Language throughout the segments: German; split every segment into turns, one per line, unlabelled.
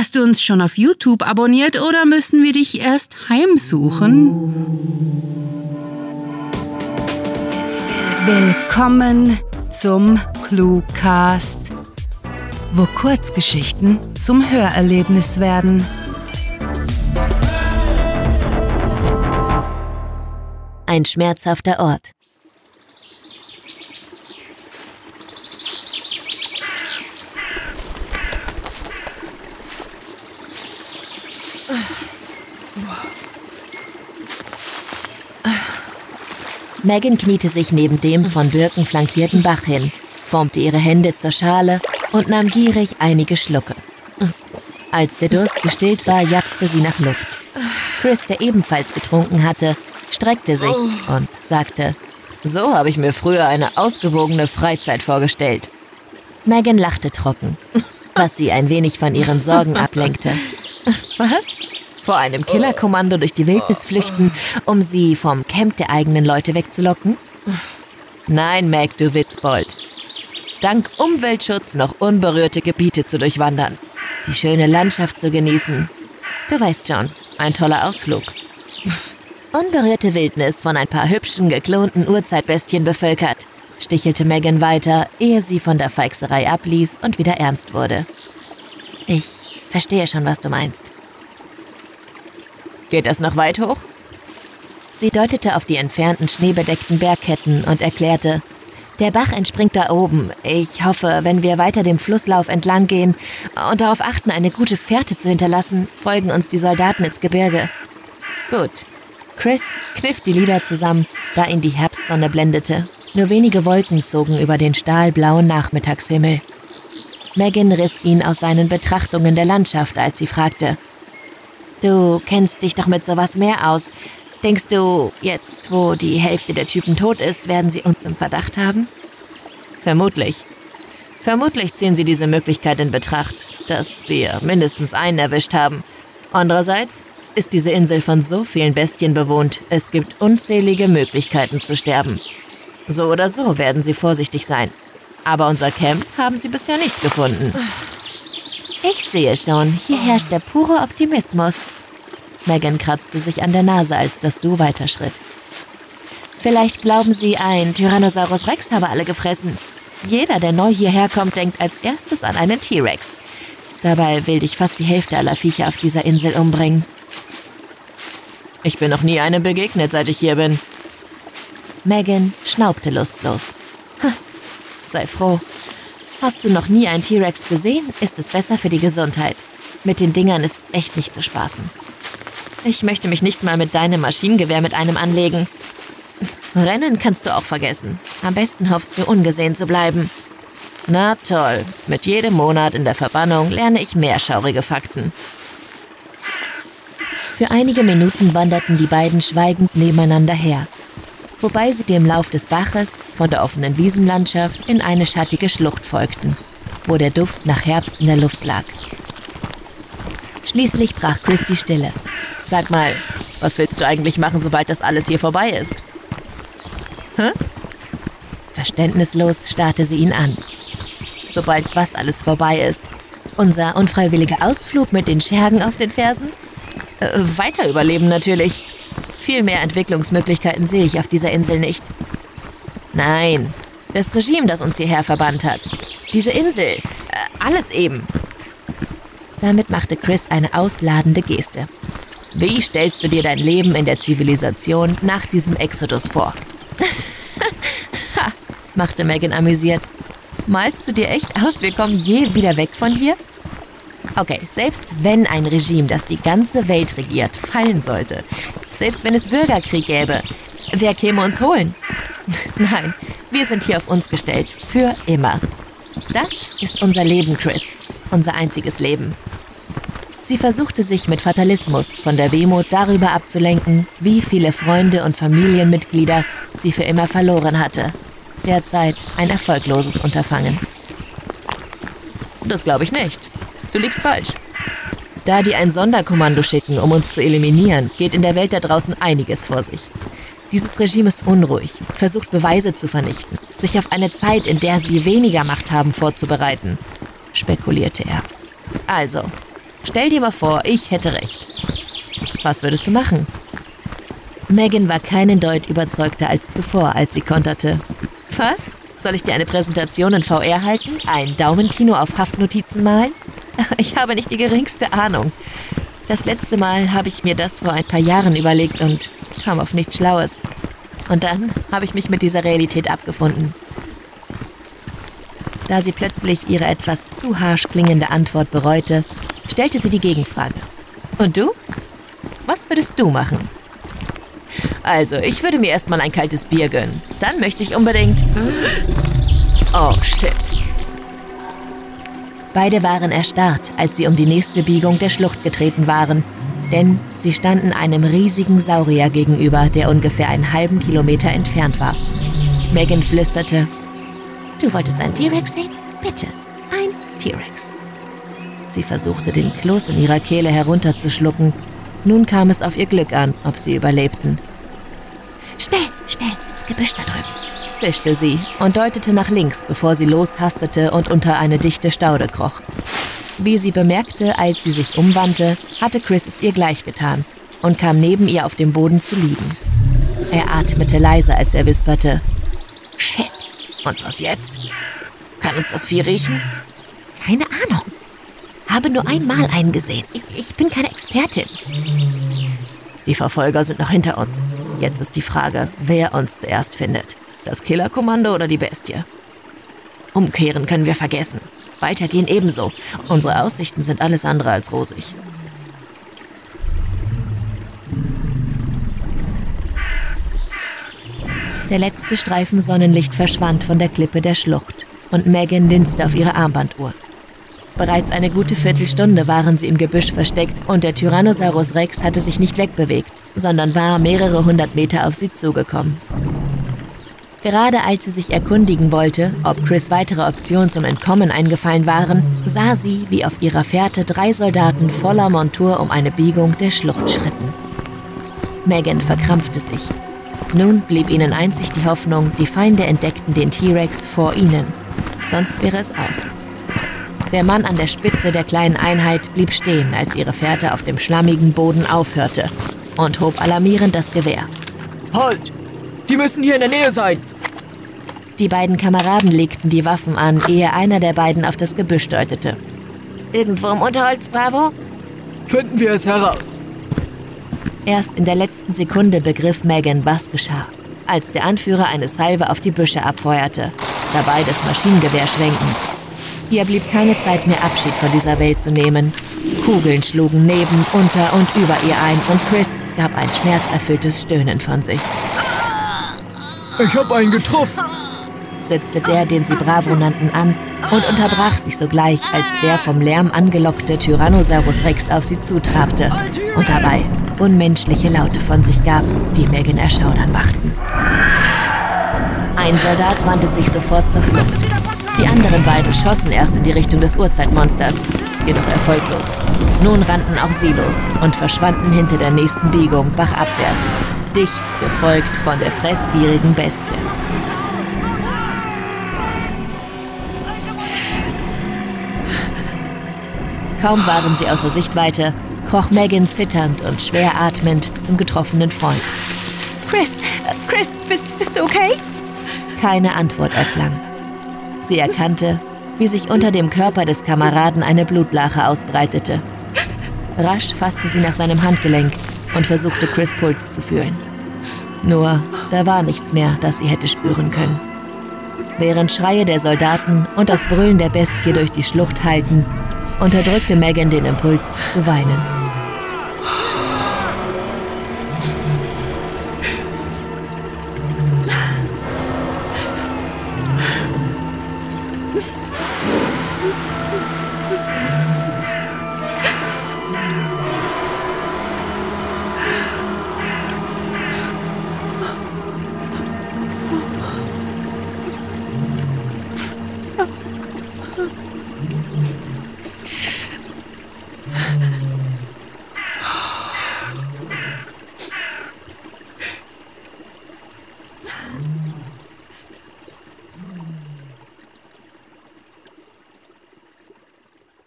Hast du uns schon auf YouTube abonniert oder müssen wir dich erst heimsuchen? Willkommen zum Cluecast, wo Kurzgeschichten zum Hörerlebnis werden.
Ein schmerzhafter Ort. Megan kniete sich neben dem von Birken flankierten Bach hin, formte ihre Hände zur Schale und nahm gierig einige Schlucke. Als der Durst gestillt war, japste sie nach Luft. Chris, der ebenfalls getrunken hatte, streckte sich und sagte, so habe ich mir früher eine ausgewogene Freizeit vorgestellt. Megan lachte trocken, was sie ein wenig von ihren Sorgen ablenkte. Was? Vor einem Killerkommando durch die Wildnis flüchten, um sie vom Camp der eigenen Leute wegzulocken? Nein, Mac, du Witzbold. Dank Umweltschutz noch unberührte Gebiete zu durchwandern, die schöne Landschaft zu genießen. Du weißt schon, ein toller Ausflug. Unberührte Wildnis von ein paar hübschen, geklonten Urzeitbestien bevölkert, stichelte Megan weiter, ehe sie von der Feixerei abließ und wieder ernst wurde. Ich verstehe schon, was du meinst. Geht das noch weit hoch? Sie deutete auf die entfernten schneebedeckten Bergketten und erklärte, der Bach entspringt da oben. Ich hoffe, wenn wir weiter dem Flusslauf entlang gehen und darauf achten, eine gute Fährte zu hinterlassen, folgen uns die Soldaten ins Gebirge. Gut. Chris kniff die Lider zusammen, da ihn die Herbstsonne blendete. Nur wenige Wolken zogen über den stahlblauen Nachmittagshimmel. Megan riss ihn aus seinen Betrachtungen der Landschaft, als sie fragte, Du kennst dich doch mit sowas mehr aus. Denkst du, jetzt, wo die Hälfte der Typen tot ist, werden sie uns im Verdacht haben? Vermutlich. Vermutlich ziehen sie diese Möglichkeit in Betracht, dass wir mindestens einen erwischt haben. Andererseits ist diese Insel von so vielen Bestien bewohnt, es gibt unzählige Möglichkeiten zu sterben. So oder so werden sie vorsichtig sein. Aber unser Camp haben sie bisher nicht gefunden. Ich sehe schon, hier herrscht der pure Optimismus. Megan kratzte sich an der Nase, als das Du weiterschritt. Vielleicht glauben Sie, ein Tyrannosaurus Rex habe alle gefressen. Jeder, der neu hierher kommt, denkt als erstes an einen T-Rex. Dabei will dich fast die Hälfte aller Viecher auf dieser Insel umbringen. Ich bin noch nie einem begegnet, seit ich hier bin. Megan schnaubte lustlos. Sei froh. Hast du noch nie einen T-Rex gesehen, ist es besser für die Gesundheit. Mit den Dingern ist echt nicht zu spaßen. Ich möchte mich nicht mal mit deinem Maschinengewehr mit einem anlegen. Rennen kannst du auch vergessen. Am besten hoffst du, ungesehen zu bleiben. Na toll, mit jedem Monat in der Verbannung lerne ich mehr schaurige Fakten. Für einige Minuten wanderten die beiden schweigend nebeneinander her, wobei sie dem Lauf des Baches von der offenen Wiesenlandschaft in eine schattige Schlucht folgten, wo der Duft nach Herbst in der Luft lag. Schließlich brach Chris die Stille. Sag mal, was willst du eigentlich machen, sobald das alles hier vorbei ist? Hä? Verständnislos starrte sie ihn an. Sobald was alles vorbei ist. Unser unfreiwilliger Ausflug mit den Schergen auf den Fersen? Äh, weiter überleben natürlich. Viel mehr Entwicklungsmöglichkeiten sehe ich auf dieser Insel nicht. Nein, das Regime, das uns hierher verbannt hat. Diese Insel. Äh, alles eben. Damit machte Chris eine ausladende Geste. Wie stellst du dir dein Leben in der Zivilisation nach diesem Exodus vor? ha, machte Megan amüsiert. Malst du dir echt aus, wir kommen je wieder weg von hier? Okay, selbst wenn ein Regime, das die ganze Welt regiert, fallen sollte, selbst wenn es Bürgerkrieg gäbe, wer käme uns holen? Nein, wir sind hier auf uns gestellt, für immer. Das ist unser Leben, Chris, unser einziges Leben. Sie versuchte sich mit Fatalismus von der Wehmut darüber abzulenken, wie viele Freunde und Familienmitglieder sie für immer verloren hatte. Derzeit ein erfolgloses Unterfangen. Das glaube ich nicht. Du liegst falsch. Da die ein Sonderkommando schicken, um uns zu eliminieren, geht in der Welt da draußen einiges vor sich. Dieses Regime ist unruhig, versucht Beweise zu vernichten, sich auf eine Zeit, in der sie weniger Macht haben, vorzubereiten, spekulierte er. Also, Stell dir mal vor, ich hätte recht. Was würdest du machen? Megan war keinen Deut überzeugter als zuvor, als sie konterte. Was? Soll ich dir eine Präsentation in VR halten? Ein Daumenkino auf Haftnotizen malen? Ich habe nicht die geringste Ahnung. Das letzte Mal habe ich mir das vor ein paar Jahren überlegt und kam auf nichts Schlaues. Und dann habe ich mich mit dieser Realität abgefunden. Da sie plötzlich ihre etwas zu harsch klingende Antwort bereute, stellte sie die Gegenfrage. Und du? Was würdest du machen? Also, ich würde mir erstmal ein kaltes Bier gönnen. Dann möchte ich unbedingt. Oh, shit. Beide waren erstarrt, als sie um die nächste Biegung der Schlucht getreten waren, denn sie standen einem riesigen Saurier gegenüber, der ungefähr einen halben Kilometer entfernt war. Megan flüsterte, Du wolltest einen T-Rex sehen? Bitte, ein T-Rex. Sie versuchte, den Kloß in ihrer Kehle herunterzuschlucken. Nun kam es auf ihr Glück an, ob sie überlebten. Schnell, schnell, ins Gebüsch da drüben, zischte sie und deutete nach links, bevor sie loshastete und unter eine dichte Staude kroch. Wie sie bemerkte, als sie sich umwandte, hatte Chris es ihr gleich getan und kam neben ihr auf dem Boden zu liegen. Er atmete leise, als er wisperte: Shit, und was jetzt? Kann uns das Vieh riechen? Keine Ahnung. Habe nur einmal einen gesehen. Ich, ich bin keine Expertin. Die Verfolger sind noch hinter uns. Jetzt ist die Frage, wer uns zuerst findet. Das Killerkommando oder die Bestie? Umkehren können wir vergessen. Weitergehen ebenso. Unsere Aussichten sind alles andere als rosig. Der letzte Streifen Sonnenlicht verschwand von der Klippe der Schlucht und Megan linste auf ihre Armbanduhr. Bereits eine gute Viertelstunde waren sie im Gebüsch versteckt und der Tyrannosaurus Rex hatte sich nicht wegbewegt, sondern war mehrere hundert Meter auf sie zugekommen. Gerade als sie sich erkundigen wollte, ob Chris weitere Optionen zum Entkommen eingefallen waren, sah sie, wie auf ihrer Fährte drei Soldaten voller Montur um eine Biegung der Schlucht schritten. Megan verkrampfte sich nun blieb ihnen einzig die Hoffnung, die Feinde entdeckten den T-Rex vor ihnen. Sonst wäre es aus. Der Mann an der Spitze der kleinen Einheit blieb stehen, als ihre Fährte auf dem schlammigen Boden aufhörte und hob alarmierend das Gewehr.
Halt! Die müssen hier in der Nähe sein!
Die beiden Kameraden legten die Waffen an, ehe einer der beiden auf das Gebüsch deutete. Irgendwo im Unterholz, Bravo?
Finden wir es heraus.
Erst in der letzten Sekunde begriff Megan, was geschah, als der Anführer eine Salve auf die Büsche abfeuerte, dabei das Maschinengewehr schwenkend. Ihr blieb keine Zeit mehr, Abschied von dieser Welt zu nehmen. Kugeln schlugen neben, unter und über ihr ein und Chris gab ein schmerzerfülltes Stöhnen von sich.
Ich hab einen getroffen,
setzte der, den sie Bravo nannten, an und unterbrach sich sogleich, als der vom Lärm angelockte Tyrannosaurus Rex auf sie zutrabte und dabei unmenschliche Laute von sich gab, die Megan erschaudern machten. Ein Soldat wandte sich sofort zur Flucht. Die anderen beiden schossen erst in die Richtung des Urzeitmonsters, jedoch erfolglos. Nun rannten auch sie los und verschwanden hinter der nächsten Biegung bachabwärts, dicht gefolgt von der fressgierigen Bestie. Kaum waren sie außer Sichtweite, kroch Megan zitternd und schwer atmend zum getroffenen Freund. Chris, Chris, bist, bist du okay? Keine Antwort erklang. Sie erkannte, wie sich unter dem Körper des Kameraden eine Blutlache ausbreitete. Rasch fasste sie nach seinem Handgelenk und versuchte Chris Puls zu fühlen. Nur, da war nichts mehr, das sie hätte spüren können. Während Schreie der Soldaten und das Brüllen der Bestie durch die Schlucht hallten, unterdrückte Megan den Impuls zu weinen.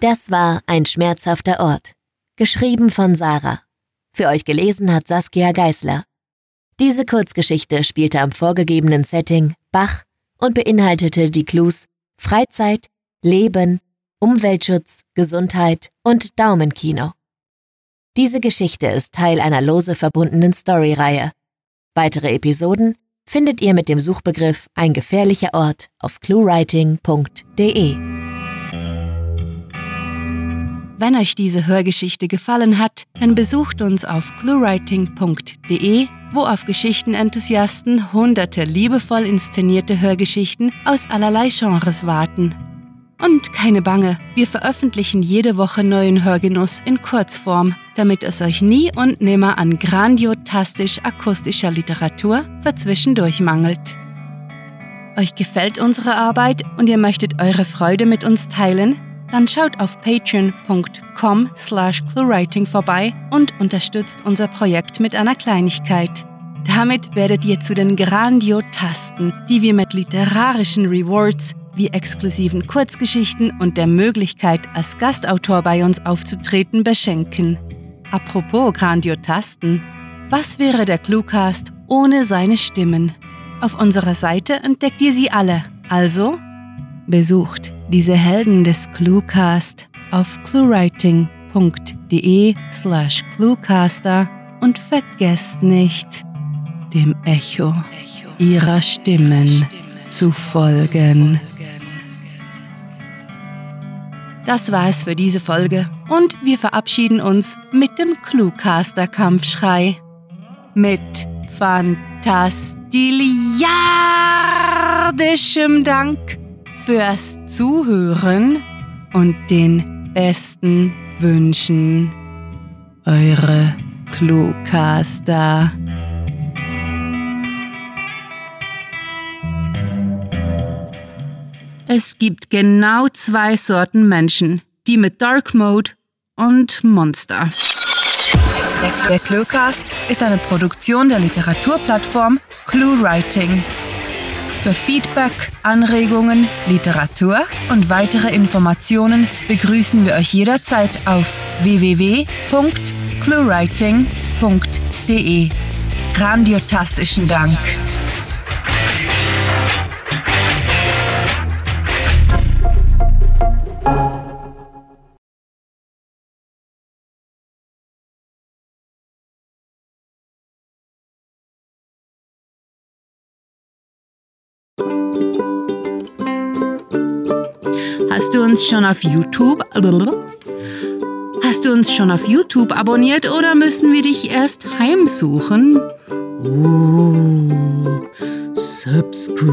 Das war ein schmerzhafter Ort. Geschrieben von Sarah. Für euch gelesen hat Saskia Geißler. Diese Kurzgeschichte spielte am vorgegebenen Setting Bach und beinhaltete die Clues Freizeit, Leben, Umweltschutz, Gesundheit und Daumenkino. Diese Geschichte ist Teil einer lose verbundenen Storyreihe. Weitere Episoden findet ihr mit dem Suchbegriff Ein gefährlicher Ort auf cluewriting.de.
Wenn euch diese Hörgeschichte gefallen hat, dann besucht uns auf cluewriting.de, wo auf Geschichtenenthusiasten hunderte liebevoll inszenierte Hörgeschichten aus allerlei Genres warten. Und keine Bange, wir veröffentlichen jede Woche neuen Hörgenuss in Kurzform, damit es euch nie und nimmer an grandiotastisch akustischer Literatur für zwischendurch mangelt. Euch gefällt unsere Arbeit und ihr möchtet eure Freude mit uns teilen? Dann schaut auf patreon.com slash cluewriting vorbei und unterstützt unser Projekt mit einer Kleinigkeit. Damit werdet ihr zu den Grandiotasten, die wir mit literarischen Rewards wie exklusiven Kurzgeschichten und der Möglichkeit, als Gastautor bei uns aufzutreten, beschenken. Apropos Grandiotasten, was wäre der Cluecast ohne seine Stimmen? Auf unserer Seite entdeckt ihr sie alle, also besucht diese Helden des Cluecast auf cluewriting.de slash cluecaster und vergesst nicht, dem Echo ihrer Stimmen zu folgen. Das war es für diese Folge und wir verabschieden uns mit dem Cluecaster-Kampfschrei. Mit fantastiliardischem Dank fürs Zuhören und den besten Wünschen. Eure Cluecaster. Es gibt genau zwei Sorten Menschen, die mit Dark Mode und Monster. Der Cluecast ist eine Produktion der Literaturplattform ClueWriting. Für Feedback, Anregungen, Literatur und weitere Informationen begrüßen wir euch jederzeit auf www.cluewriting.de. Grandiotastischen Dank. Hast du uns schon auf YouTube? Hast du uns schon auf YouTube abonniert oder müssen wir dich erst heimsuchen? Uh, subscribe.